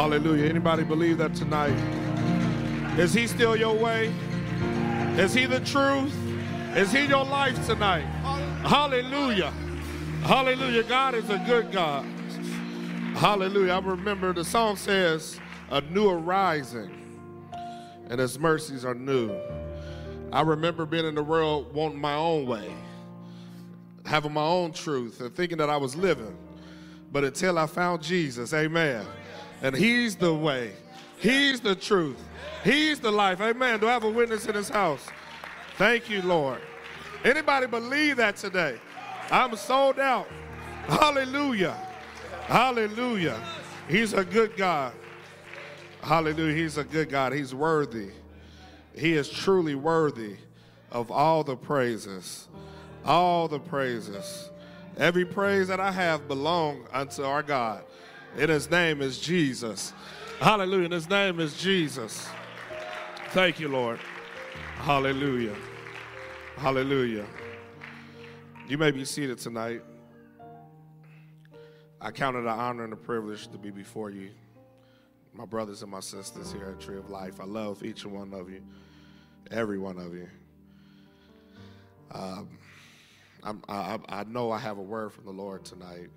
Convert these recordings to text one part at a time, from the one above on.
Hallelujah. Anybody believe that tonight? Is he still your way? Is he the truth? Is he your life tonight? Hallelujah. Hallelujah. God is a good God. Hallelujah. I remember the song says, A new arising, and his mercies are new. I remember being in the world wanting my own way, having my own truth, and thinking that I was living. But until I found Jesus, amen. And he's the way, he's the truth, he's the life. Amen. Do I have a witness in this house? Thank you, Lord. Anybody believe that today? I'm sold out. Hallelujah. Hallelujah. He's a good God. Hallelujah. He's a good God. He's worthy. He is truly worthy of all the praises. All the praises. Every praise that I have belong unto our God. And his name is Jesus. Hallelujah. And his name is Jesus. Thank you, Lord. Hallelujah. Hallelujah. You may be seated tonight. I count it an honor and a privilege to be before you, my brothers and my sisters here at Tree of Life. I love each one of you, every one of you. Um, I'm, I, I know I have a word from the Lord tonight.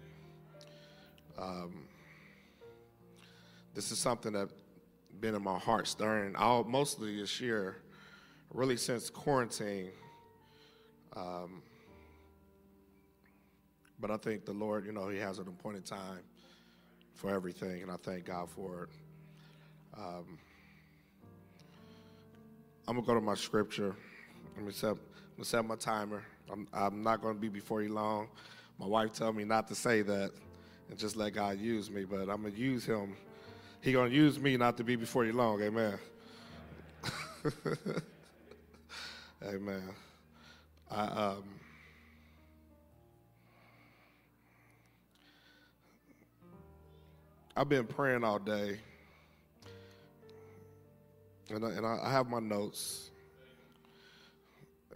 Um, this is something that's been in my heart stirring all mostly this year, really since quarantine. Um, but I think the Lord, you know, He has an appointed time for everything, and I thank God for it. Um, I'm gonna go to my scripture. Let me set, I'm gonna set my timer. I'm, I'm not gonna be before you long. My wife told me not to say that and just let God use me, but I'm gonna use Him. He gonna use me not to be before you long. Amen. Amen. I um. I've been praying all day, and I, and I have my notes.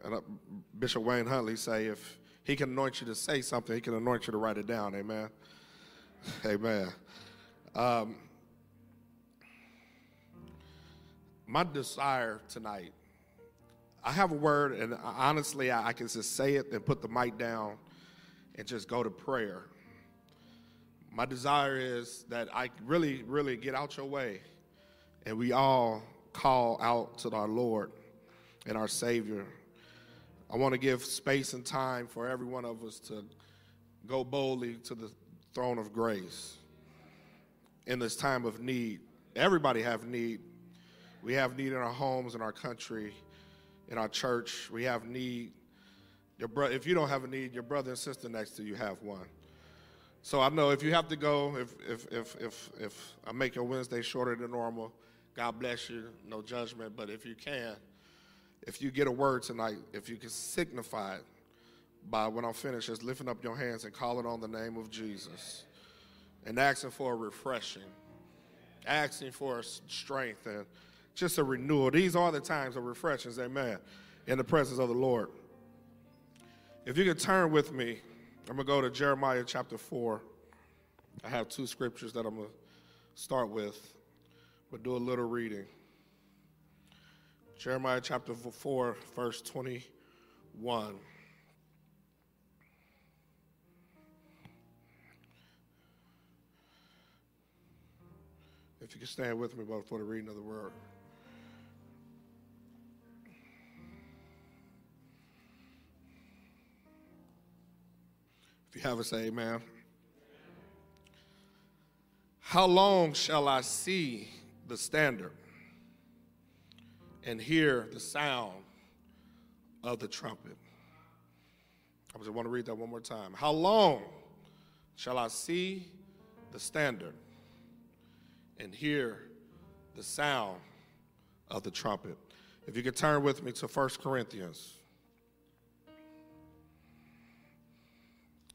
And I, Bishop Wayne Huntley say if he can anoint you to say something, he can anoint you to write it down. Amen. Amen. Um, my desire tonight, I have a word, and honestly, I, I can just say it and put the mic down and just go to prayer. My desire is that I really, really get out your way and we all call out to our Lord and our Savior. I want to give space and time for every one of us to go boldly to the throne of grace in this time of need. Everybody have need. We have need in our homes, in our country, in our church. We have need. Your bro- if you don't have a need, your brother and sister next to you have one. So I know if you have to go, if if if if if I make your Wednesday shorter than normal, God bless you, no judgment. But if you can, if you get a word tonight, if you can signify it by when I'm finished, just lifting up your hands and calling on the name of Jesus, and asking for a refreshing, asking for a strength and just a renewal. These are the times of refreshings, Amen. In the presence of the Lord. If you could turn with me I'm going to go to Jeremiah chapter 4. I have two scriptures that I'm going to start with, but do a little reading. Jeremiah chapter 4, verse 21. If you can stand with me before the reading of the word. If you have a say amen. How long shall I see the standard and hear the sound of the trumpet? I just want to read that one more time. How long shall I see the standard and hear the sound of the trumpet? If you could turn with me to 1 Corinthians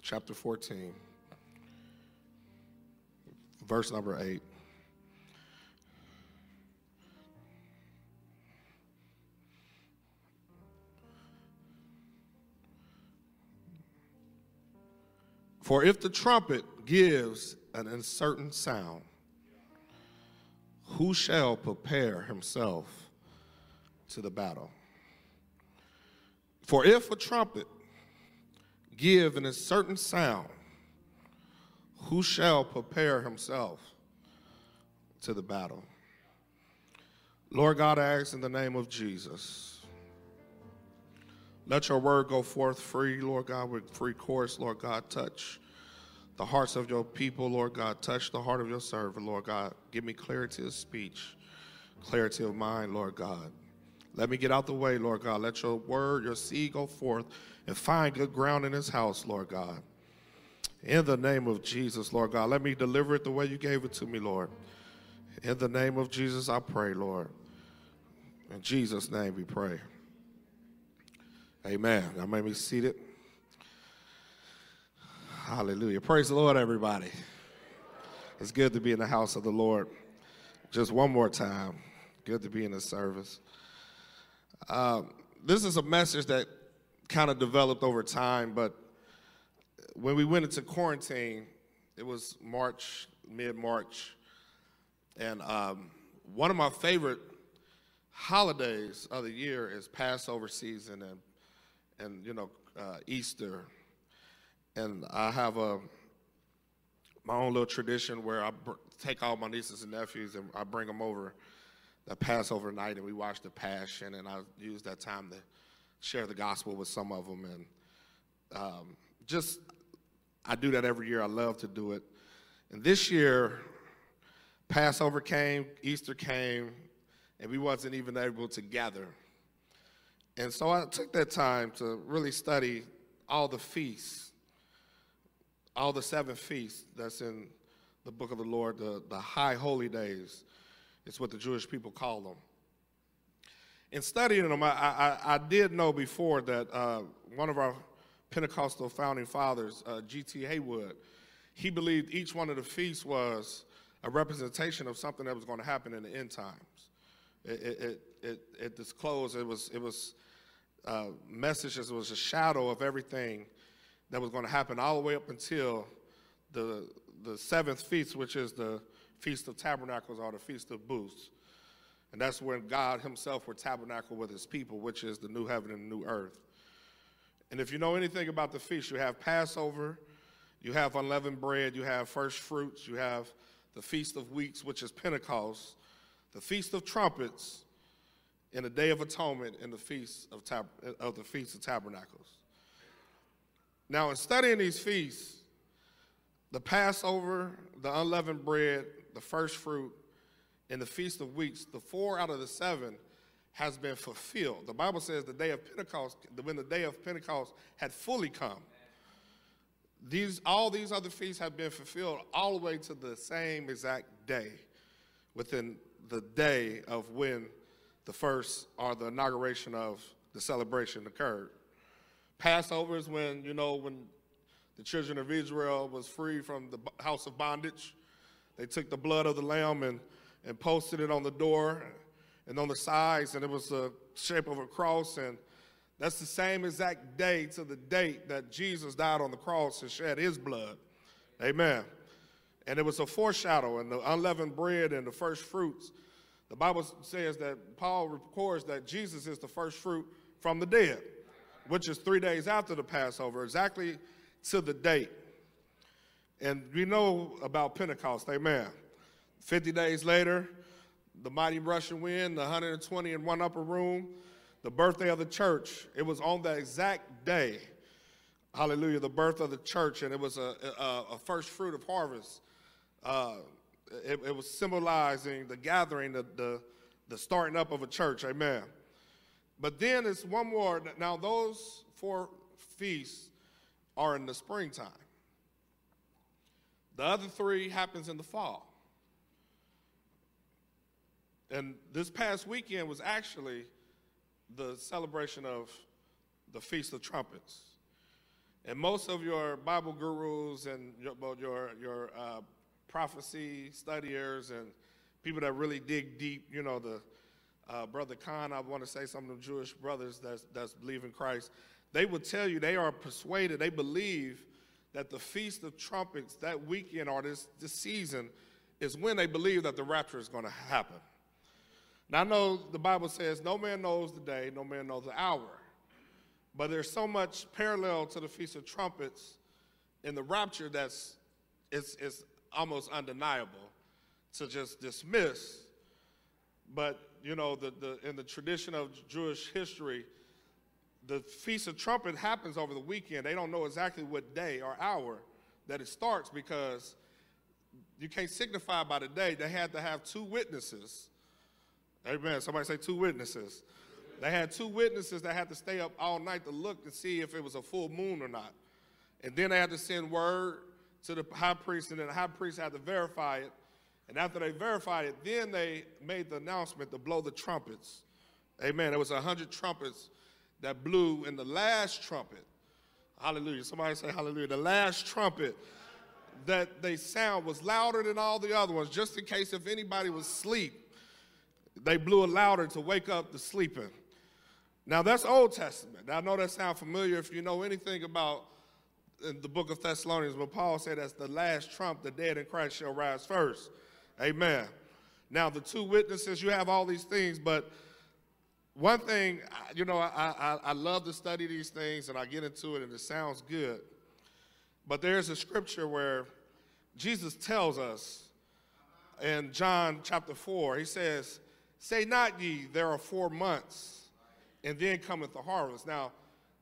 chapter 14, verse number 8. For if the trumpet gives an uncertain sound, who shall prepare himself to the battle? For if a trumpet give an uncertain sound, who shall prepare himself to the battle? Lord God, I ask in the name of Jesus. Let your word go forth free, Lord God, with free course, Lord God. Touch the hearts of your people, Lord God. Touch the heart of your servant, Lord God. Give me clarity of speech, clarity of mind, Lord God. Let me get out the way, Lord God. Let your word, your seed go forth and find good ground in this house, Lord God. In the name of Jesus, Lord God, let me deliver it the way you gave it to me, Lord. In the name of Jesus, I pray, Lord. In Jesus' name we pray. Amen. Y'all may be seated. Hallelujah. Praise the Lord, everybody. It's good to be in the house of the Lord. Just one more time. Good to be in the service. Um, this is a message that kind of developed over time, but when we went into quarantine, it was March, mid March, and um, one of my favorite holidays of the year is Passover season and and you know uh, Easter, and I have a my own little tradition where I br- take all my nieces and nephews and I bring them over the Passover night and we watch the Passion and I use that time to share the gospel with some of them and um, just I do that every year. I love to do it, and this year Passover came, Easter came, and we wasn't even able to gather. And so I took that time to really study all the feasts, all the seven feasts that's in the book of the Lord, the, the high holy days. It's what the Jewish people call them. In studying them, I, I, I did know before that uh, one of our Pentecostal founding fathers, uh, G.T. Haywood, he believed each one of the feasts was a representation of something that was going to happen in the end times. It, it, it, it, disclosed, it was, it was uh, messages, it was a shadow of everything that was going to happen all the way up until the, the seventh feast, which is the Feast of Tabernacles or the Feast of Booths. And that's when God Himself would tabernacle with His people, which is the new heaven and new earth. And if you know anything about the feast, you have Passover, you have unleavened bread, you have first fruits, you have the Feast of Weeks, which is Pentecost, the Feast of Trumpets, and the Day of Atonement, and the Feast of, Tab- of the Feast of Tabernacles. Now, in studying these feasts, the Passover, the unleavened bread, the first fruit, and the Feast of Weeks, the four out of the seven has been fulfilled. The Bible says the day of Pentecost, when the day of Pentecost had fully come, these, all these other feasts have been fulfilled all the way to the same exact day, within the day of when the first or the inauguration of the celebration occurred. Passover is when, you know, when the children of Israel was free from the house of bondage. They took the blood of the lamb and, and posted it on the door and on the sides, and it was the shape of a cross. And that's the same exact day to the date that Jesus died on the cross and shed his blood. Amen. And it was a foreshadow, and the unleavened bread and the first fruits. The Bible says that Paul records that Jesus is the first fruit from the dead, which is three days after the Passover, exactly to the date. And we know about Pentecost, amen. 50 days later, the mighty Russian wind, the 120 in one upper room, the birthday of the church. It was on that exact day, hallelujah, the birth of the church, and it was a, a, a first fruit of harvest. Uh, it, it was symbolizing the gathering, the, the, the starting up of a church, amen. But then it's one more. Now, those four feasts are in the springtime. The other three happens in the fall. And this past weekend was actually the celebration of the Feast of Trumpets. And most of your Bible gurus and your, your, your uh, prophecy studiers and people that really dig deep, you know, the uh, Brother Khan, I want to say some of the Jewish brothers that's, that's believe in Christ, they would tell you they are persuaded, they believe that the Feast of Trumpets that weekend or this, this season is when they believe that the rapture is going to happen. Now, I know the Bible says no man knows the day, no man knows the hour. But there's so much parallel to the Feast of Trumpets in the rapture that's it's, it's almost undeniable to just dismiss. But, you know, the, the, in the tradition of Jewish history, the Feast of Trumpet happens over the weekend. They don't know exactly what day or hour that it starts because you can't signify by the day. They had to have two witnesses. Amen. Somebody say two witnesses. They had two witnesses that had to stay up all night to look to see if it was a full moon or not. And then they had to send word to the high priest, and then the high priest had to verify it. And after they verified it, then they made the announcement to blow the trumpets. Amen. There was a hundred trumpets that blew in the last trumpet. Hallelujah. Somebody say hallelujah. The last trumpet that they sound was louder than all the other ones, just in case if anybody was asleep, they blew it louder to wake up the sleeping. Now that's Old Testament. Now, I know that sounds familiar if you know anything about the book of Thessalonians, but Paul said that's the last trump, the dead in Christ shall rise first. Amen. Now the two witnesses, you have all these things, but one thing, you know, I, I, I love to study these things and I get into it and it sounds good. But there's a scripture where Jesus tells us in John chapter 4, he says, Say not ye, there are four months, and then cometh the harvest. Now,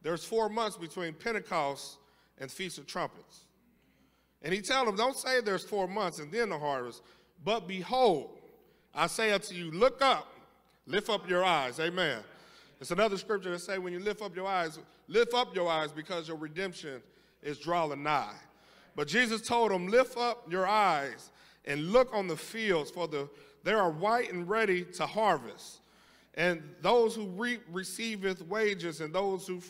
there's four months between Pentecost and Feast of Trumpets. And he tells them, Don't say there's four months and then the harvest, but behold, I say unto you, look up Lift up your eyes. Amen. It's another scripture that say when you lift up your eyes, lift up your eyes because your redemption is drawing nigh. But Jesus told them, lift up your eyes and look on the fields, for the they are white and ready to harvest. And those who reap receiveth wages, and those who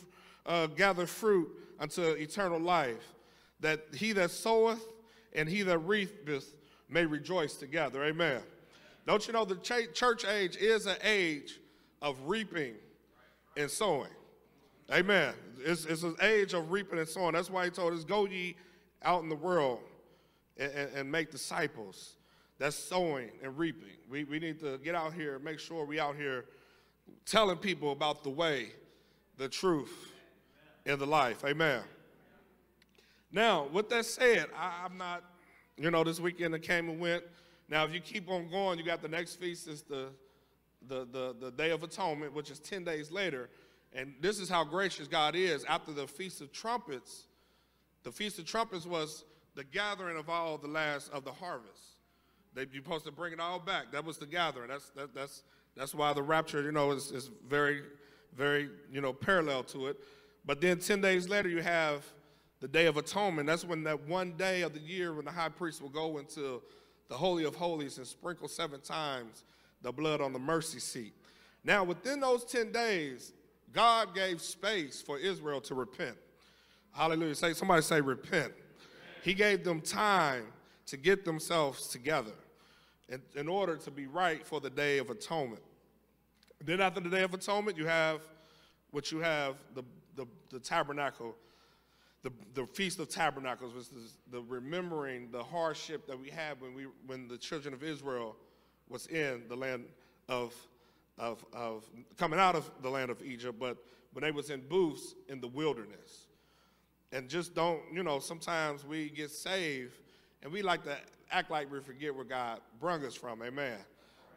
uh, gather fruit unto eternal life. That he that soweth and he that reapeth may rejoice together. Amen. Don't you know the church age is an age of reaping and sowing? Amen. It's, it's an age of reaping and sowing. That's why he told us, go ye out in the world and, and, and make disciples. That's sowing and reaping. We, we need to get out here make sure we out here telling people about the way, the truth, and the life. Amen. Now, with that said, I, I'm not, you know, this weekend it came and went, now, if you keep on going, you got the next feast is the, the, the, the Day of Atonement, which is 10 days later. And this is how gracious God is. After the Feast of Trumpets, the Feast of Trumpets was the gathering of all the last of the harvest. They, you're supposed to bring it all back. That was the gathering. That's, that, that's, that's why the rapture, you know, is, is very, very, you know, parallel to it. But then 10 days later, you have the Day of Atonement. That's when that one day of the year when the high priest will go into the Holy of Holies and sprinkle seven times the blood on the mercy seat. Now, within those 10 days, God gave space for Israel to repent. Hallelujah. Say, somebody say, repent. He gave them time to get themselves together in, in order to be right for the Day of Atonement. Then, after the Day of Atonement, you have what you have the, the, the tabernacle the, the Feast of Tabernacles was the, the remembering the hardship that we had when, we, when the children of Israel was in the land of, of, of coming out of the land of Egypt, but when they was in booths in the wilderness. And just don't, you know, sometimes we get saved and we like to act like we forget where God brung us from. Amen.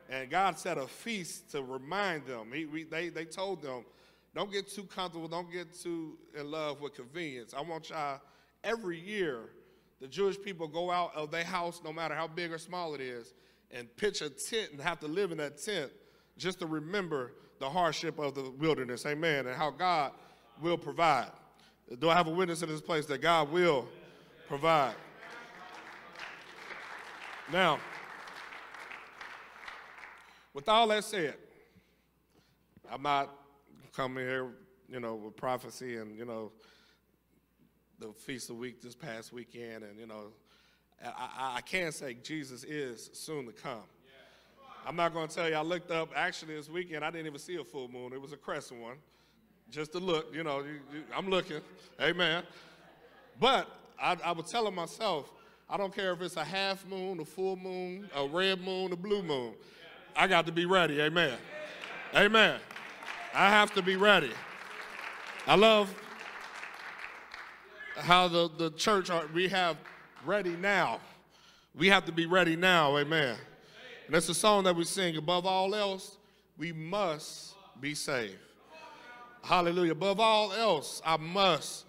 And God set a feast to remind them. He, we, they, they told them, don't get too comfortable. Don't get too in love with convenience. I want y'all every year, the Jewish people go out of their house, no matter how big or small it is, and pitch a tent and have to live in that tent just to remember the hardship of the wilderness. Amen. And how God will provide. Do I have a witness in this place that God will provide? Now, with all that said, I'm not coming here, you know, with prophecy and, you know, the Feast of Week this past weekend. And, you know, I, I can say Jesus is soon to come. I'm not going to tell you, I looked up, actually, this weekend, I didn't even see a full moon. It was a crescent one. Just to look, you know, you, you, I'm looking. Amen. But I, I was telling myself, I don't care if it's a half moon, a full moon, a red moon, a blue moon. I got to be ready. Amen. Amen. I have to be ready. I love how the, the church, are, we have ready now. We have to be ready now. Amen. And that's the song that we sing. Above all else, we must be saved. Hallelujah. Above all else, I must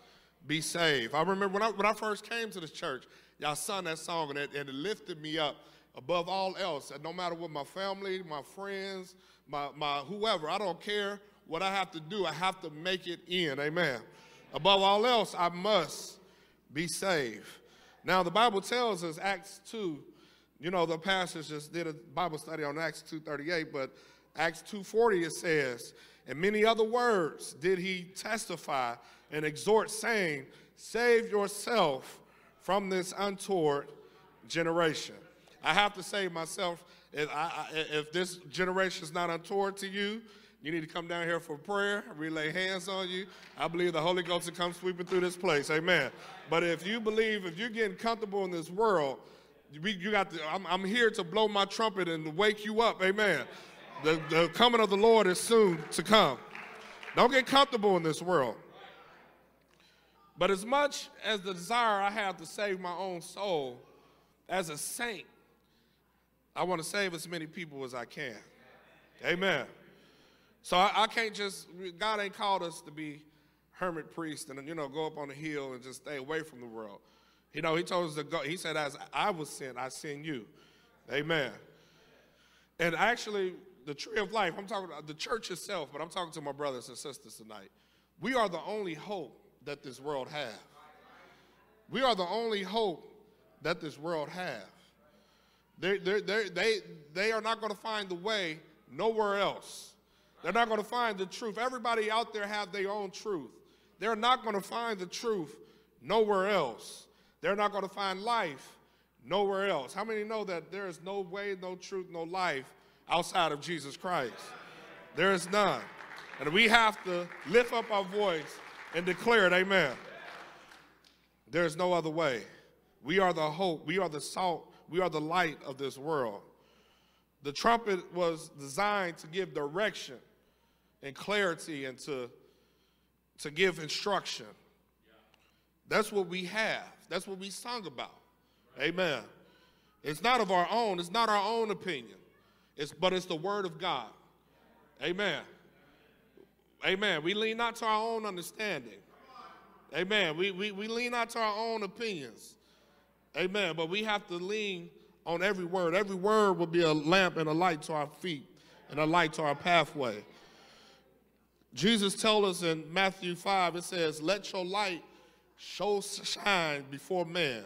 be saved. I remember when I, when I first came to this church, y'all sung that song and it, and it lifted me up above all else. And no matter what my family, my friends, my, my whoever, I don't care what I have to do, I have to make it in. Amen. Above all else, I must be saved. Now, the Bible tells us, Acts 2, you know, the pastors just did a Bible study on Acts 2.38, but Acts 2.40 it says, and many other words did he testify and exhort, saying, Save yourself from this untoward generation. I have to save myself. If, I, if this generation is not untoward to you, you need to come down here for prayer. We lay hands on you. I believe the Holy Ghost will come sweeping through this place. Amen. But if you believe, if you're getting comfortable in this world, you got to, I'm, I'm here to blow my trumpet and wake you up. Amen. The, the coming of the Lord is soon to come. Don't get comfortable in this world. But as much as the desire I have to save my own soul, as a saint, I want to save as many people as I can. Amen. So I, I, can't just, God ain't called us to be hermit priests and, you know, go up on the hill and just stay away from the world. You know, he told us to go, he said, as I was sent, I send you. Amen. And actually, the tree of life, I'm talking about the church itself, but I'm talking to my brothers and sisters tonight. We are the only hope that this world has. We are the only hope that this world has. They, they, they, they, they are not going to find the way nowhere else. They're not going to find the truth. Everybody out there have their own truth. They're not going to find the truth nowhere else. They're not going to find life nowhere else. How many know that there is no way, no truth, no life outside of Jesus Christ. There is none. And we have to lift up our voice and declare it, amen. There is no other way. We are the hope, we are the salt, we are the light of this world. The trumpet was designed to give direction and clarity and to, to give instruction. That's what we have. That's what we sung about. Amen. It's not of our own, it's not our own opinion. It's, but it's the word of God. Amen. Amen. We lean not to our own understanding. Amen. We, we, we lean not to our own opinions. Amen. But we have to lean on every word. Every word will be a lamp and a light to our feet and a light to our pathway. Jesus tells us in Matthew 5, it says, Let your light show shine before men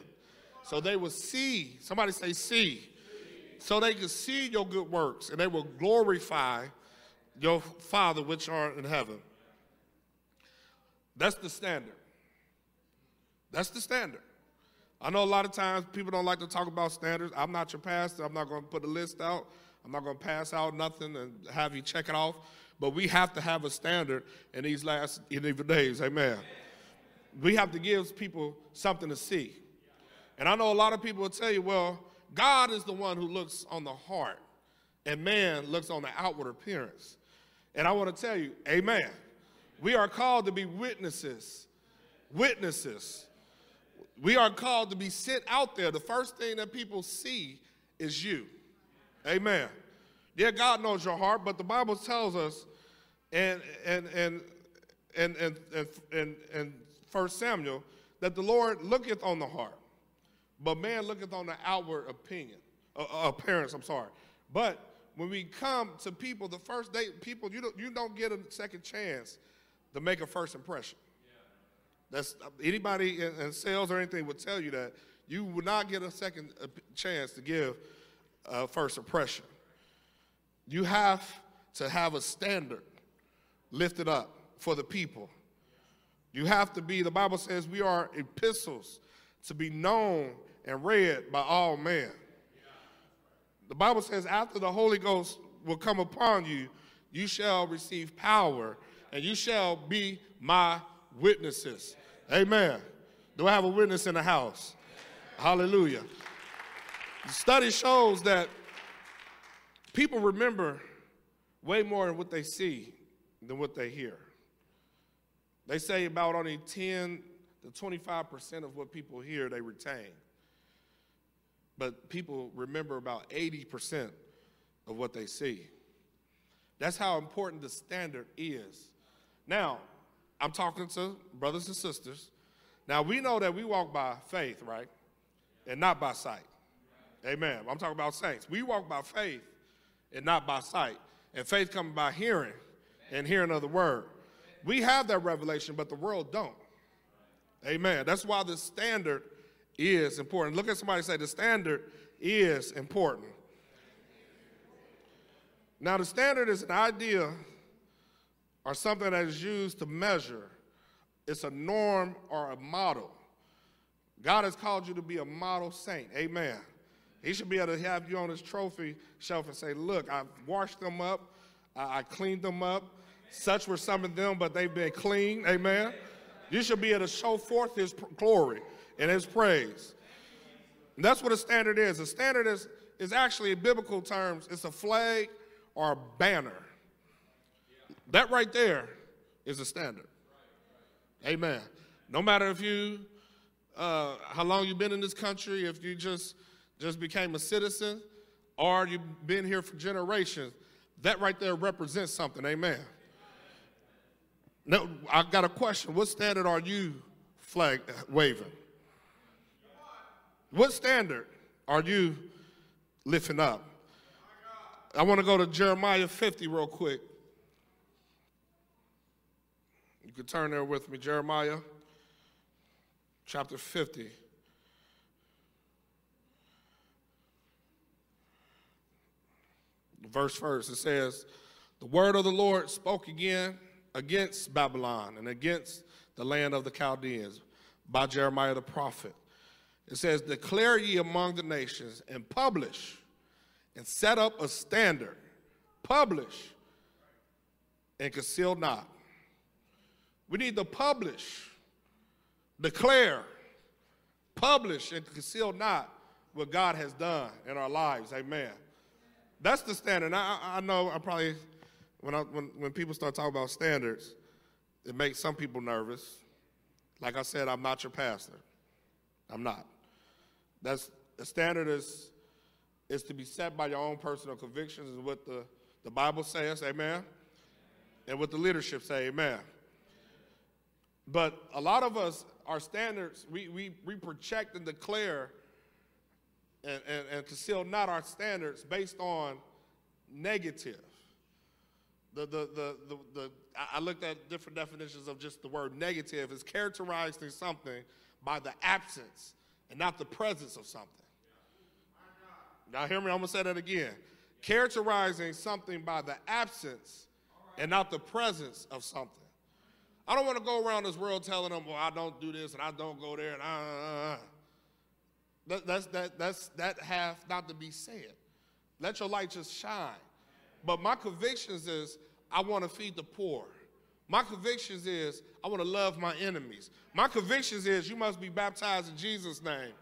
so they will see. Somebody say, see so they can see your good works and they will glorify your Father which are in heaven. That's the standard. That's the standard. I know a lot of times people don't like to talk about standards. I'm not your pastor. I'm not going to put a list out. I'm not going to pass out nothing and have you check it off. But we have to have a standard in these last evil days. Amen. We have to give people something to see. And I know a lot of people will tell you, well, God is the one who looks on the heart, and man looks on the outward appearance. And I want to tell you, amen. We are called to be witnesses. Witnesses. We are called to be sent out there. The first thing that people see is you. Amen. Yeah, God knows your heart, but the Bible tells us and and and and and and, and, 1 Samuel that the Lord looketh on the heart. But man looketh on the outward opinion, uh, uh, appearance, I'm sorry. But when we come to people, the first day, people, you don't, you don't get a second chance to make a first impression. That's anybody in, in, sales or anything would tell you that you would not get a second uh, chance to give a first impression. You have to have a standard lifted up for the people. You have to be, the Bible says, we are epistles to be known and read by all men. The Bible says, after the Holy Ghost will come upon you, you shall receive power and you shall be my witnesses. Amen. Do I have a witness in the house? Hallelujah. The study shows that people remember way more what they see than what they hear. They say about only 10 to 25% of what people hear they retain. But people remember about 80% of what they see. That's how important the standard is. Now, I'm talking to brothers and sisters. Now, we know that we walk by faith, right? And not by sight. Amen. I'm talking about saints. We walk by faith and not by sight. And faith comes by hearing and hearing of the word. We have that revelation, but the world don't. Amen. That's why the standard is important. Look at somebody say the standard is important. Now, the standard is an idea or something that is used to measure. It's a norm or a model. God has called you to be a model saint. Amen. He should be able to have you on his trophy shelf and say, Look, I washed them up, I, I cleaned them up. Such were some of them, but they've been clean. Amen. You should be able to show forth his glory and his praise. And that's what a standard is. A standard is, is actually, in biblical terms, it's a flag or a banner. That right there is a standard. Amen. No matter if you, uh, how long you've been in this country, if you just just became a citizen, or you've been here for generations, that right there represents something. Amen. Now, I got a question. What standard are you flag waving? What standard are you lifting up? I want to go to Jeremiah 50 real quick. You can turn there with me, Jeremiah chapter 50. Verse first, it says, The word of the Lord spoke again against Babylon and against the land of the Chaldeans by Jeremiah the prophet. It says, Declare ye among the nations and publish and set up a standard. Publish and conceal not. We need to publish, declare, publish, and conceal not what God has done in our lives. Amen. That's the standard. I, I know I probably when, I, when, when people start talking about standards, it makes some people nervous. Like I said, I'm not your pastor. I'm not. That's the standard is is to be set by your own personal convictions and what the, the Bible says, amen. And what the leadership say, amen. But a lot of us, our standards, we, we, we project and declare and, and, and conceal not our standards based on negative. The, the, the, the, the, I looked at different definitions of just the word negative is characterizing something by the absence and not the presence of something. Now, hear me, I'm going to say that again. Characterizing something by the absence and not the presence of something. I don't want to go around this world telling them, well, I don't do this and I don't go there and I. Uh, uh. That, that's, that, that's, that have not to be said. Let your light just shine. But my convictions is I want to feed the poor. My convictions is I want to love my enemies. My convictions is you must be baptized in Jesus' name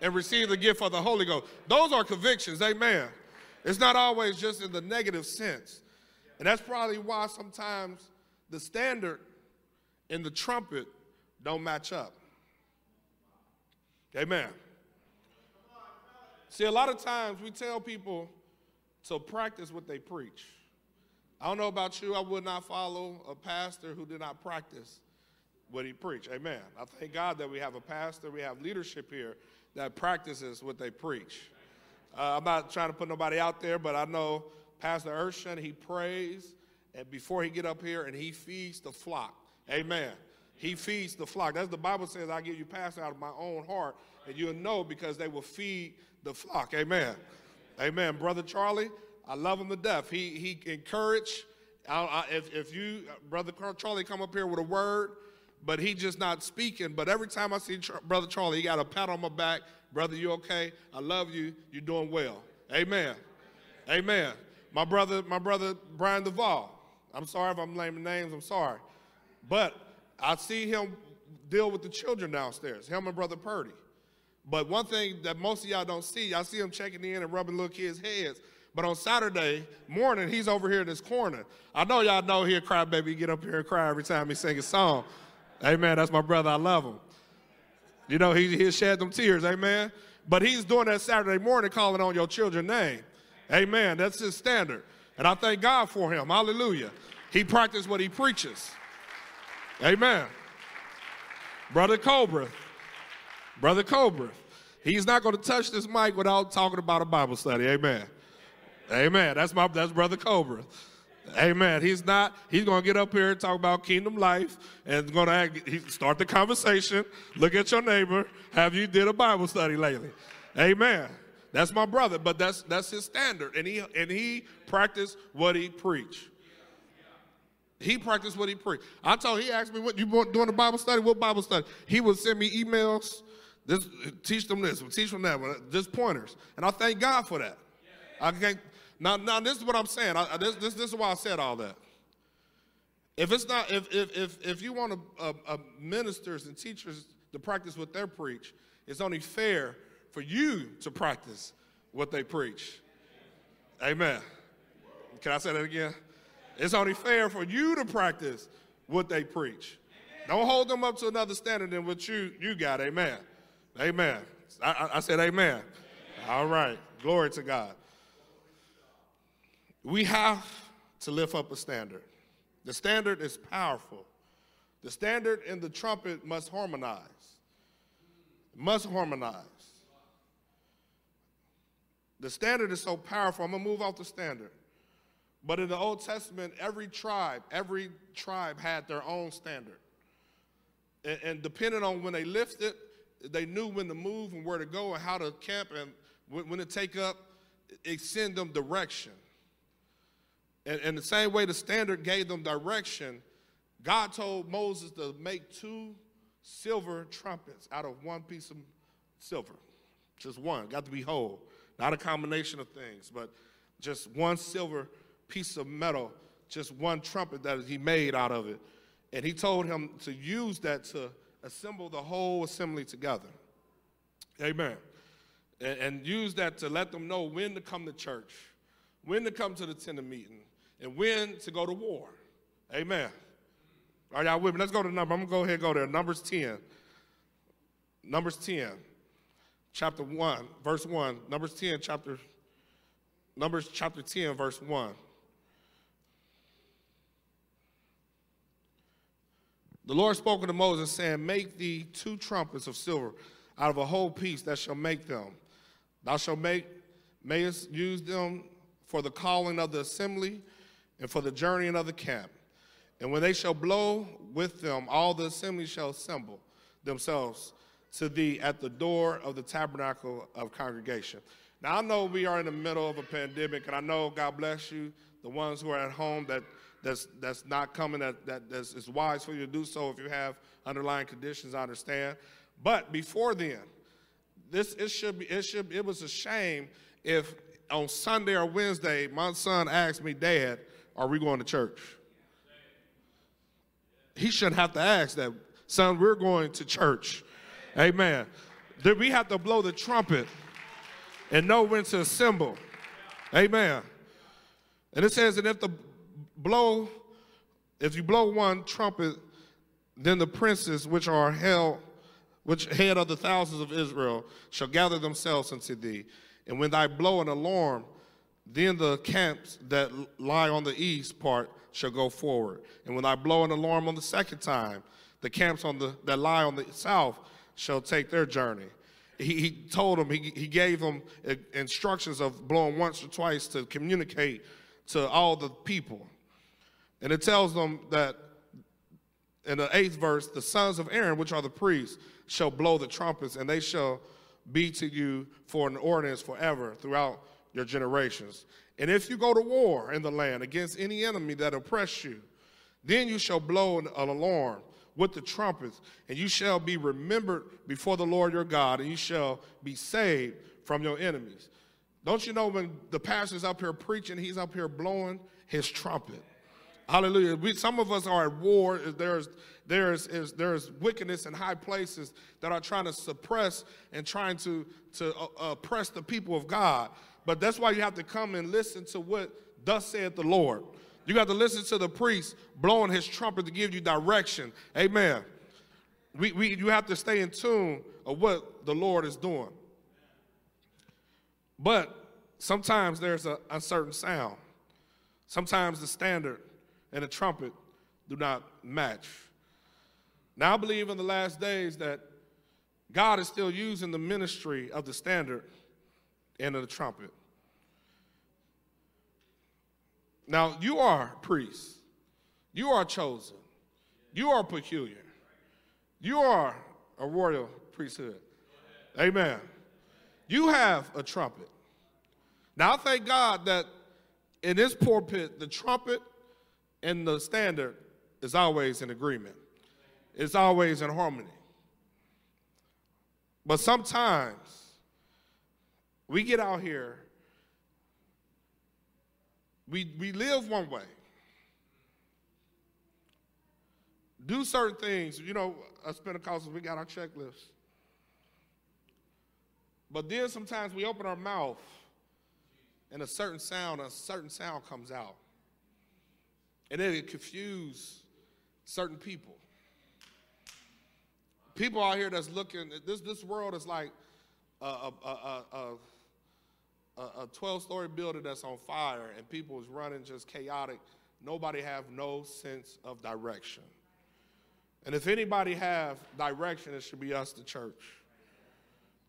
and receive the gift of the Holy Ghost. Those are convictions, amen. It's not always just in the negative sense. And that's probably why sometimes the standard and the trumpet don't match up. Amen. See, a lot of times we tell people to practice what they preach. I don't know about you, I would not follow a pastor who did not practice what he preached. Amen. I thank God that we have a pastor, we have leadership here that practices what they preach. Uh, I'm not trying to put nobody out there, but I know Pastor Urshan, he prays and before he get up here and he feeds the flock. Amen. He feeds the flock. That's the Bible says, I give you pastor out of my own heart, and you'll know because they will feed the flock. Amen. Amen. Brother Charlie, I love him to death. He he encouraged. I, I, if, if you, Brother Charlie, come up here with a word, but he just not speaking. But every time I see Brother Charlie, he got a pat on my back. Brother, you okay? I love you. You're doing well. Amen. Amen. My brother, my brother Brian Duvall. I'm sorry if I'm naming names. I'm sorry, but I see him deal with the children downstairs, him and Brother Purdy. But one thing that most of y'all don't see, y'all see him checking in and rubbing little kids' heads. But on Saturday morning, he's over here in this corner. I know y'all know he'll cry, baby, get up here and cry every time he sing a song. Amen. That's my brother. I love him. You know, he, he'll shed them tears. Amen. But he's doing that Saturday morning, calling on your children's name. Amen. That's his standard. And I thank God for him. Hallelujah. He practiced what he preaches. Amen. Brother Cobra. Brother Cobra. He's not going to touch this mic without talking about a Bible study. Amen. Amen. That's my that's Brother Cobra. Amen. He's not, he's going to get up here and talk about kingdom life and going to act, start the conversation. Look at your neighbor. Have you did a Bible study lately? Amen. That's my brother, but that's that's his standard. And he and he practiced what he preached. He practiced what he preached. I told he asked me what you doing a Bible study? What Bible study? He would send me emails. This teach them this, teach them that, just pointers. And I thank God for that. I can't now, now this is what I'm saying. I, this, this, this is why I said all that. If it's not, if if if, if you want ministers and teachers to practice what they preach, it's only fair for you to practice what they preach. Amen. Can I say that again? It's only fair for you to practice what they preach. Don't hold them up to another standard than what you you got. Amen. Amen. I, I said amen. All right. Glory to God. We have to lift up a standard. The standard is powerful. The standard and the trumpet must harmonize. Must harmonize. The standard is so powerful. I'm going to move off the standard. But in the Old Testament, every tribe, every tribe had their own standard. And, and depending on when they lifted, they knew when to move and where to go and how to camp and when, to take up, it send them direction. And, and the same way the standard gave them direction, God told Moses to make two silver trumpets out of one piece of silver. Just one, got to be whole. Not a combination of things, but just one silver piece of metal, just one trumpet that he made out of it. And he told him to use that to assemble the whole assembly together. Amen. And, and use that to let them know when to come to church, when to come to the tender meeting, and when to go to war. Amen. Are y'all with me? Let's go to number. I'm to go ahead and go there. Numbers 10. Numbers 10, chapter 1, verse 1. Numbers 10, chapter, Numbers chapter 10, verse 1. The Lord spoke to Moses, saying, Make thee two trumpets of silver out of a whole piece that shall make them. Thou shalt make, mayest use them for the calling of the assembly and for the journeying of the camp. And when they shall blow with them, all the assembly shall assemble themselves to thee at the door of the tabernacle of congregation. Now I know we are in the middle of a pandemic, and I know God bless you, the ones who are at home that that's that's not coming that that that's, it's wise for you to do so if you have underlying conditions. I understand, but before then, this it should be it should it was a shame if on Sunday or Wednesday my son asked me, Dad, are we going to church? He shouldn't have to ask that. Son, we're going to church. Amen. Then we have to blow the trumpet and know when to assemble. Amen. And it says, and if the blow, if you blow one trumpet, then the princes which are held, which head of the thousands of Israel, shall gather themselves unto thee. And when thy blow an alarm, then the camps that lie on the east part shall go forward. And when I blow an alarm on the second time, the camps on the, that lie on the south shall take their journey. He, he told them, he, he gave them instructions of blowing once or twice to communicate to all the people. And it tells them that in the eighth verse, the sons of Aaron, which are the priests, shall blow the trumpets, and they shall be to you for an ordinance forever throughout your generations. And if you go to war in the land against any enemy that oppress you, then you shall blow an, alarm with the trumpets, and you shall be remembered before the Lord your God, and you shall be saved from your enemies. Don't you know when the pastor's up here preaching, he's up here blowing his trumpet. Hallelujah. We, some of us are at war. There's, there's, is, there's wickedness in high places that are trying to suppress and trying to, to uh, oppress the people of God. But that's why you have to come and listen to what thus saith the Lord. You got to listen to the priest blowing his trumpet to give you direction. Amen. We, we, you have to stay in tune of what the Lord is doing. But sometimes there's a uncertain sound. Sometimes the standard and the trumpet do not match. Now, I believe in the last days that God is still using the ministry of the standard and of the trumpet. Now, you are priests, you are chosen, you are peculiar, you are a royal priesthood. Amen. You have a trumpet. Now, I thank God that in this pulpit, the trumpet and the standard is always in agreement, it's always in harmony. But sometimes we get out here, we, we live one way, do certain things. You know, us Pentecostals, we got our checklists. But then sometimes we open our mouth and a certain sound, a certain sound comes out. And then it confuse certain people. People out here that's looking, this, this world is like a, a, a, a 12 story building that's on fire and people is running just chaotic. Nobody have no sense of direction. And if anybody have direction, it should be us, the church.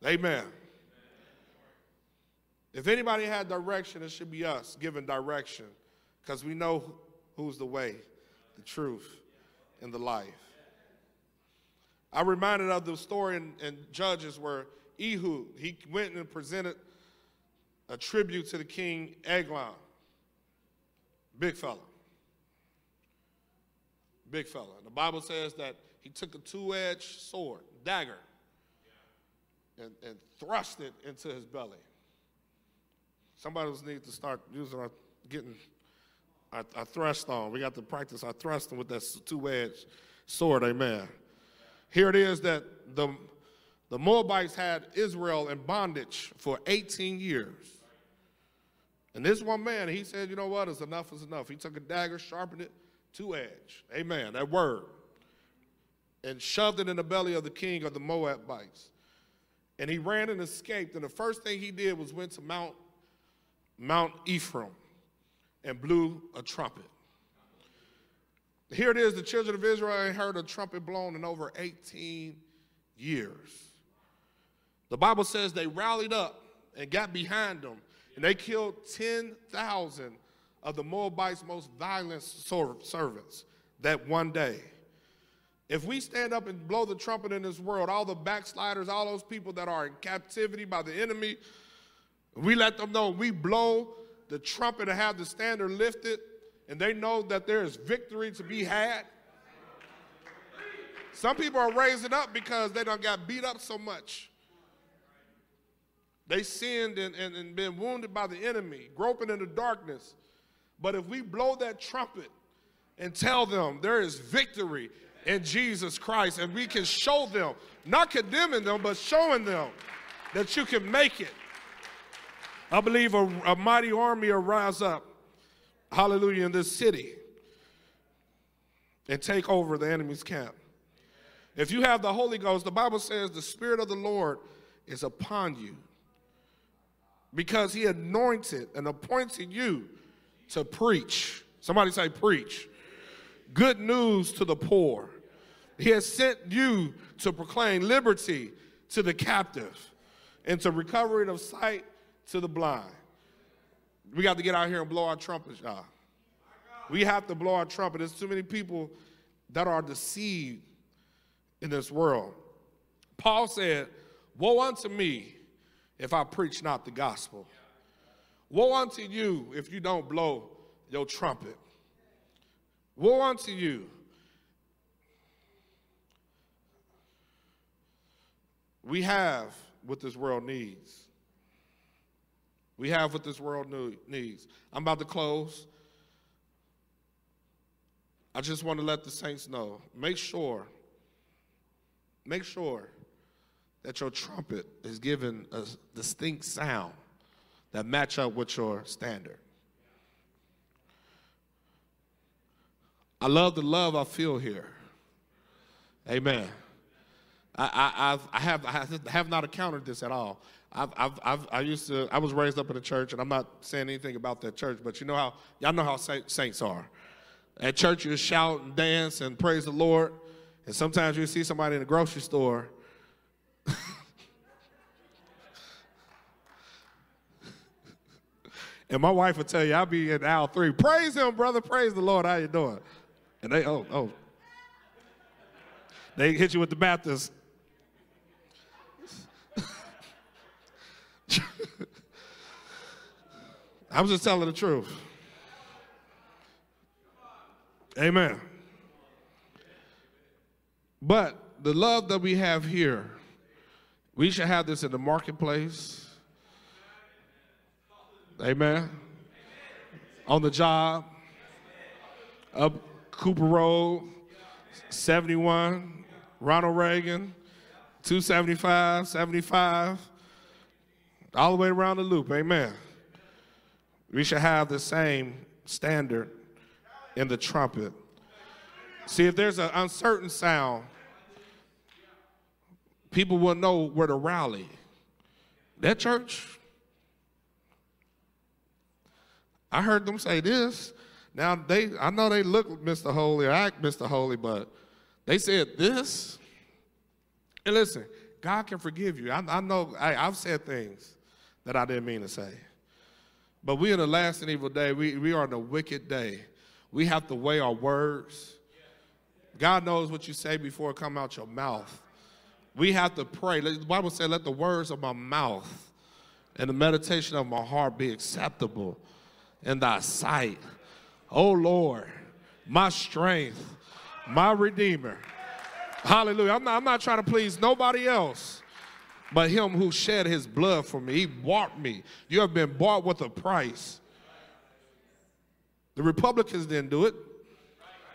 Amen. If anybody had direction, it should be us giving direction because we know who's the way, the truth, and the life. I reminded of the story in, in Judges where Ehud, he went and presented a tribute to the king Eglon. Big fella. Big fella. The Bible says that he took a two edged sword, dagger, and, and thrust it into his belly. Somebody needs to start using our, getting our thrust on. We got to practice our thrusting with that two edged sword, amen. Here it is that the, the Moabites had Israel in bondage for 18 years. And this one man, he said, you know what, is enough is enough. He took a dagger, sharpened it, two-edged. Amen, that word. And shoved it in the belly of the king of the Moabites. And he ran and escaped. And the first thing he did was went to Mount Mount Ephraim and blew a trumpet. Here it is the children of Israel heard a trumpet blown in over 18 years. The Bible says they rallied up and got behind them, and they killed 10,000 of the Moabites' most violent servants that one day. If we stand up and blow the trumpet in this world, all the backsliders, all those people that are in captivity by the enemy, we let them know we blow the trumpet and have the standard lifted, and they know that there is victory to be had. Some people are raising up because they don't got beat up so much. They sinned and, and, and been wounded by the enemy, groping in the darkness. But if we blow that trumpet and tell them there is victory in Jesus Christ, and we can show them, not condemning them, but showing them that you can make it. I believe a, a mighty army will rise up, hallelujah, in this city and take over the enemy's camp. If you have the Holy Ghost, the Bible says the Spirit of the Lord is upon you because he anointed and appointed you to preach. Somebody say, preach. Good news to the poor. He has sent you to proclaim liberty to the captive and to recovery of sight to the blind. We got to get out here and blow our trumpets, y'all. We have to blow our trumpet. There's too many people that are deceived in this world. Paul said, Woe unto me if I preach not the gospel. Woe unto you if you don't blow your trumpet. Woe unto you. We have what this world needs. We have what this world needs. I'm about to close. I just want to let the saints know make sure, make sure that your trumpet is given a distinct sound that match up with your standard. I love the love I feel here. Amen. I, I, I've, I, have, I have not encountered this at all. I've, I've, I've, I used to, I was raised up in a church, and I'm not saying anything about that church, but you know how, y'all know how saints are. At church, you shout and dance and praise the Lord, and sometimes you see somebody in the grocery store. and my wife will tell you, I'll be in aisle three. Praise him, brother. Praise the Lord. How you doing? And they, oh, oh. They hit you with the Baptist. I'm just telling the truth. Amen. But the love that we have here, we should have this in the marketplace. Amen. On the job, up Cooper Road, 71, Ronald Reagan, 275, 75, all the way around the loop. Amen. We should have the same standard in the trumpet. See, if there's an uncertain sound, people will know where to rally. That church, I heard them say this. Now they, I know they look Mr. Holy or act Mr. Holy, but they said this. And listen, God can forgive you. I, I know I, I've said things that I didn't mean to say. But we in the last and evil day, we, we are in a wicked day. We have to weigh our words. God knows what you say before it come out your mouth. We have to pray. The Bible said, let the words of my mouth and the meditation of my heart be acceptable in thy sight. Oh Lord, my strength, my redeemer. Hallelujah. I'm not, I'm not trying to please nobody else but him who shed his blood for me. He bought me. You have been bought with a price. The Republicans didn't do it.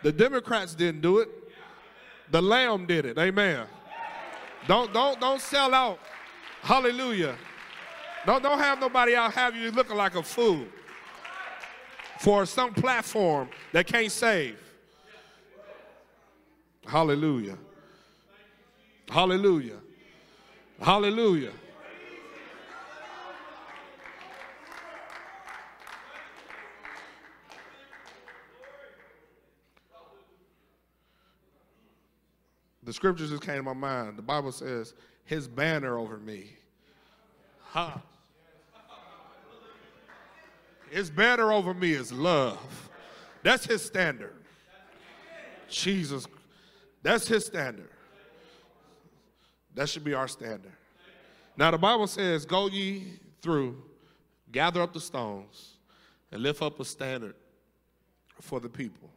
The Democrats didn't do it. The Lamb did it. Amen. Don't don't don't sell out. Hallelujah. Don't don't have nobody out have you looking like a fool for some platform that can't save. Hallelujah. Hallelujah. Hallelujah. The scriptures just came to my mind. The Bible says, His banner over me. Huh. His banner over me is love. That's His standard. Jesus, that's His standard. That should be our standard. Now, the Bible says, Go ye through, gather up the stones, and lift up a standard for the people.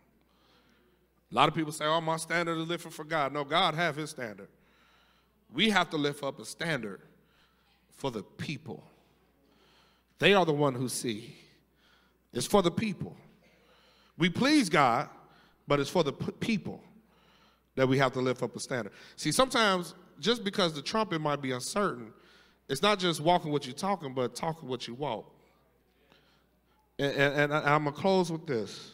A lot of people say, Oh, my standard is lifting for God. No, God have his standard. We have to lift up a standard for the people. They are the one who see. It's for the people. We please God, but it's for the people that we have to lift up a standard. See, sometimes just because the trumpet might be uncertain, it's not just walking what you're talking, but talking what you walk. And, and, and I'm gonna close with this.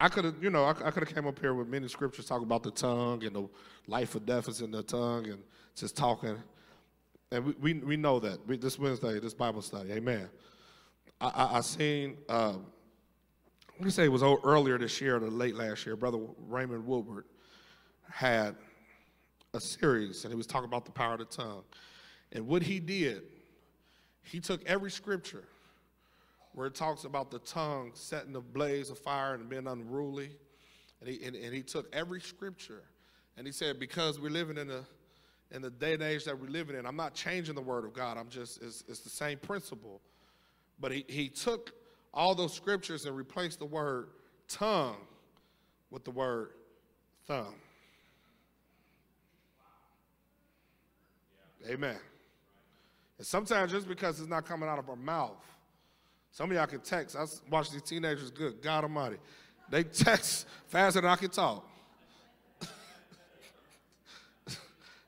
I could have, you know, I, I could have came up here with many scriptures talking about the tongue and the life or death is in the tongue and just talking. And we, we, we know that. We, this Wednesday, this Bible study, amen. I, I, I seen, um, let me say it was earlier this year or late last year, Brother Raymond Woodward had a series, and he was talking about the power of the tongue. And what he did, he took every scripture where it talks about the tongue setting the blaze of fire and being unruly, and he, and, and he took every scripture, and he said, because we're living in a in the day and age that we're living in, I'm not changing the word of God. I'm just, it's, it's the same principle. But he, he took all those scriptures and replaced the word tongue with the word thumb. Amen. And sometimes just because it's not coming out of our mouth, some of y'all can text. I watch these teenagers, good God Almighty. They text faster than I can talk.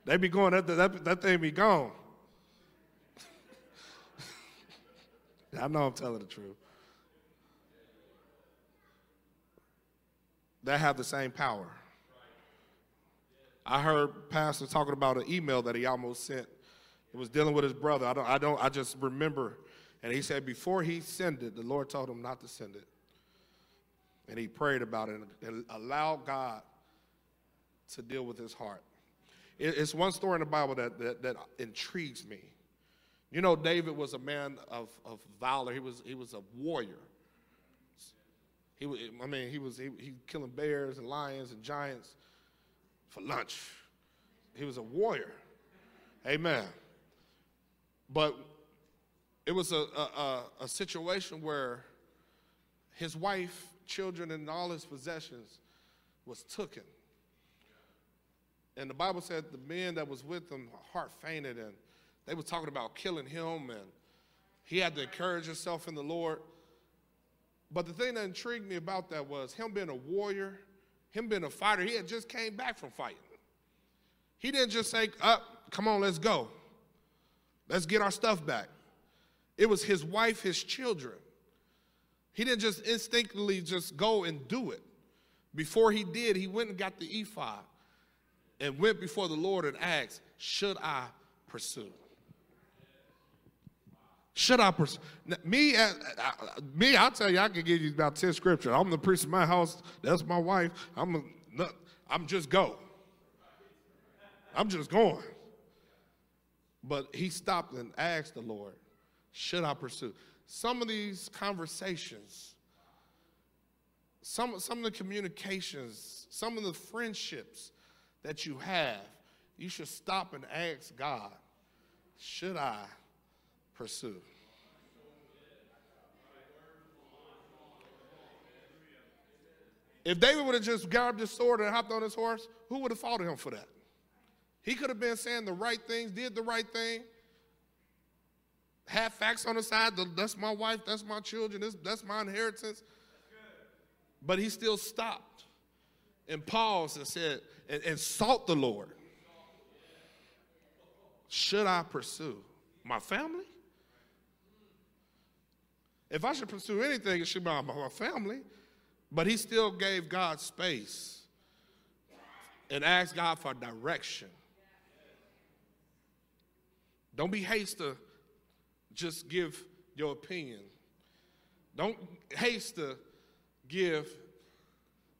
they be going, that, that, that thing be gone. I know I'm telling the truth. They have the same power. I heard Pastor talking about an email that he almost sent. It was dealing with his brother. I don't, I don't, I just remember. And he said before he sent it, the Lord told him not to send it. And he prayed about it and allowed God to deal with his heart. It's one story in the Bible that, that, that intrigues me. You know, David was a man of, of valor. He was, he was a warrior. He was, I mean, he was he, he killing bears and lions and giants for lunch. He was a warrior. Amen. But it was a, a, a, situation where his wife, children, and all his possessions was taken. And the Bible said the men that was with him, heart fainted, and they were talking about killing him, and he had to encourage himself in the Lord. But the thing that intrigued me about that was him being a warrior, him being a fighter. He had just came back from fighting. He didn't just say, "Up, come on, let's go. Let's get our stuff back." It was his wife, his children. He didn't just instinctively just go and do it. Before he did, he went and got the ephod and went before the Lord and asked, "Should I pursue?" Should I pursue? Me, uh, uh, me, I'll tell you, I can give you about 10 scriptures. I'm the priest of my house. That's my wife. I'm, a, I'm just go. I'm just going. But he stopped and asked the Lord, should I pursue? Some of these conversations, some, some of the communications, some of the friendships that you have, you should stop and ask God, should I pursue. If David would have just grabbed his sword and hopped on his horse, who would have fought him for that? He could have been saying the right things, did the right thing, had facts on the side. That's my wife, that's my children, that's my inheritance. But he still stopped and paused and said, and, and sought the Lord. Should I pursue my family? If I should pursue anything, it should be my family. But he still gave God space and asked God for direction. Don't be hasty to just give your opinion. Don't haste to give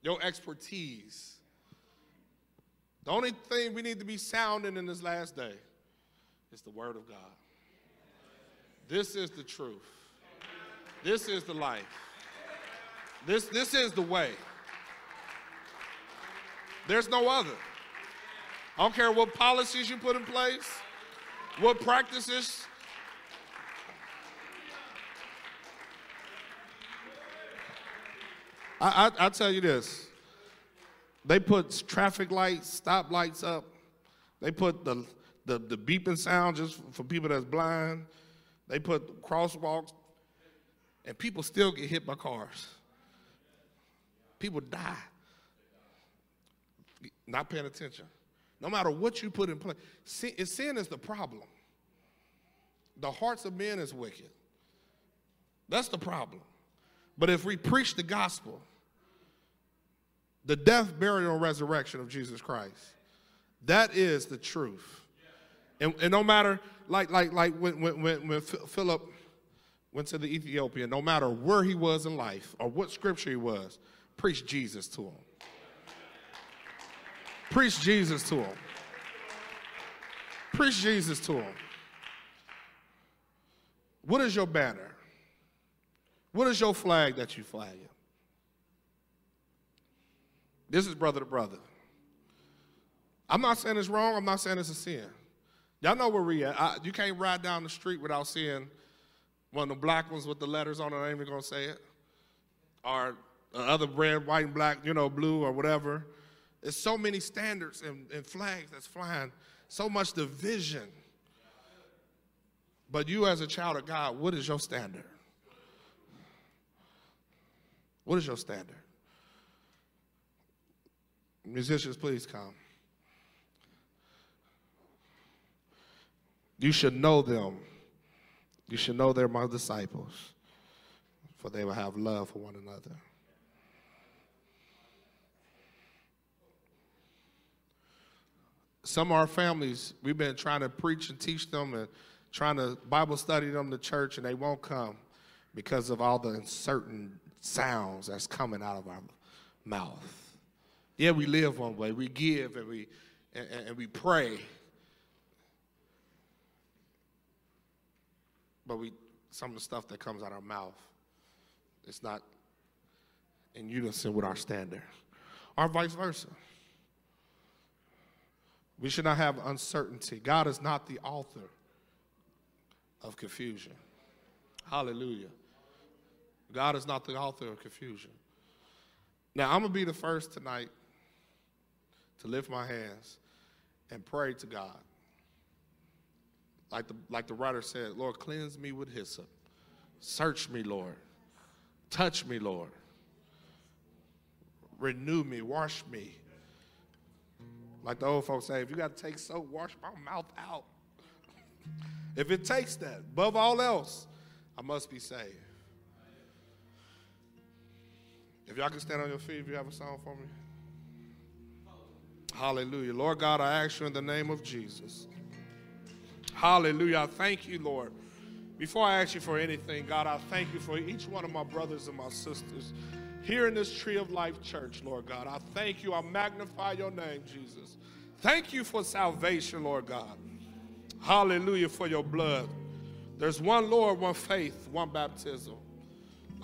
your expertise. The only thing we need to be sounding in this last day is the Word of God. This is the truth. This is the life. This, this is the way. There's no other. I don't care what policies you put in place, what practices. I, I, I tell you this. They put traffic lights, stop lights up. They put the, the, the beeping sound just for people that's blind. They put crosswalks, and people still get hit by cars. People die. Not paying attention. No matter what you put in place, sin, sin is the problem. The hearts of men is wicked. That's the problem. But if we preach the gospel, the death, burial, and resurrection of Jesus Christ, that is the truth. And, and no matter, like, like, like when, when, when Philip went to the Ethiopian, no matter where he was in life or what scripture he was, preach Jesus to him. Preach Jesus to him. Preach Jesus to him. What is your banner? What is your flag that you flag? This is brother to brother. I'm not saying it's wrong. I'm not saying it's a sin. Y'all know where we at. I, you can't ride down the street without seeing one of the black ones with the letters on it, I ain't even gonna say it. Or other red, white, and black, you know, blue or whatever. There's so many standards and, and flags that's flying, so much division. But you, as a child of God, what is your standard? What is your standard? Musicians, please come. You should know them. You should know they're my disciples, for they will have love for one another. Some of our families, we've been trying to preach and teach them and trying to Bible study them to church, and they won't come because of all the uncertain sounds that's coming out of our mouth. Yeah, we live one way. We give and we and, and we pray. But we some of the stuff that comes out our mouth, it's not in unison with our standard. Or vice versa. We should not have uncertainty. God is not the author of confusion. Hallelujah. God is not the author of confusion. Now, I'm going to be the first tonight to lift my hands and pray to God. Like the, like the writer said, Lord, cleanse me with hyssop. Search me, Lord. Touch me, Lord. Renew me, wash me. Like the old folks say, if you got to take soap, wash my mouth out. if it takes that, above all else, I must be saved. If y'all can stand on your feet, if you have a song for me. Hallelujah. Lord God, I ask you in the name of Jesus. Hallelujah. I thank you, Lord. Before I ask you for anything, God, I thank you for each one of my brothers and my sisters here in this Tree of Life church, Lord God. I thank you. I magnify your name, Jesus. Thank you for salvation, Lord God. Hallelujah for your blood. There's one Lord, one faith, one baptism.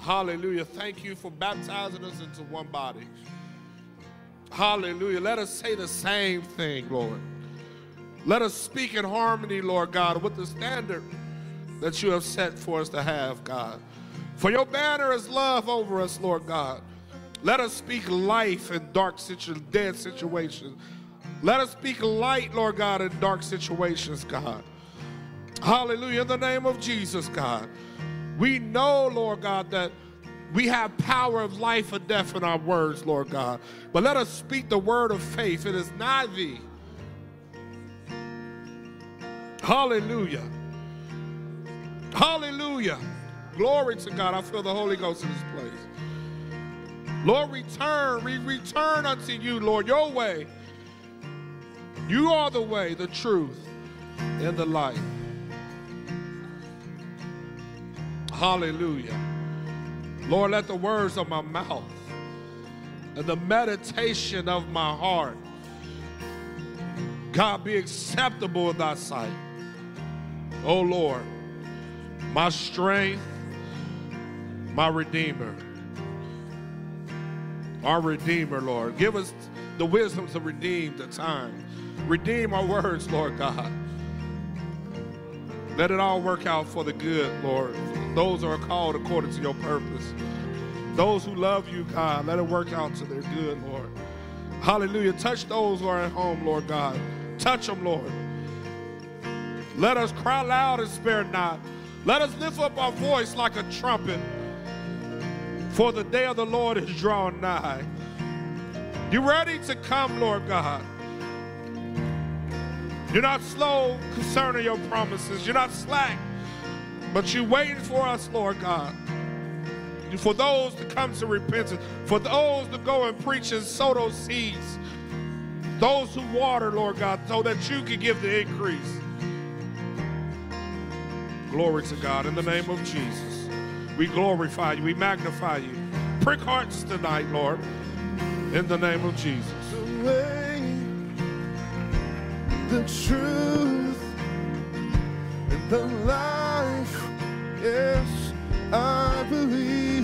Hallelujah. Thank you for baptizing us into one body. Hallelujah. Let us say the same thing, Lord. Let us speak in harmony, Lord God, with the standard that you have set for us to have, God. For your banner is love over us, Lord God. Let us speak life in dark situ- dead situations. Let us speak light, Lord God, in dark situations, God. Hallelujah. In the name of Jesus, God. We know, Lord God, that we have power of life and death in our words, Lord God. But let us speak the word of faith. It is nigh thee. Hallelujah. Hallelujah. Glory to God. I feel the Holy Ghost in this place. Lord, return. We return unto you, Lord, your way. You are the way, the truth, and the life. Hallelujah. Lord, let the words of my mouth and the meditation of my heart, God, be acceptable in thy sight. Oh Lord, my strength, my Redeemer. Our Redeemer, Lord. Give us the wisdom to redeem the time. Redeem our words, Lord God. Let it all work out for the good, Lord. Those who are called according to your purpose. Those who love you, God, let it work out to their good, Lord. Hallelujah. Touch those who are at home, Lord God. Touch them, Lord. Let us cry loud and spare not. Let us lift up our voice like a trumpet. For the day of the Lord is drawing nigh. You ready to come, Lord God? You're not slow concerning your promises. You're not slack, but you're waiting for us, Lord God. For those to come to repentance, for those to go and preach and sow those seeds, those who water, Lord God, so that you can give the increase. Glory to God in the name of Jesus. We glorify you, we magnify you. Prick hearts tonight, Lord, in the name of Jesus. the way, the truth, and the life. Yes, I believe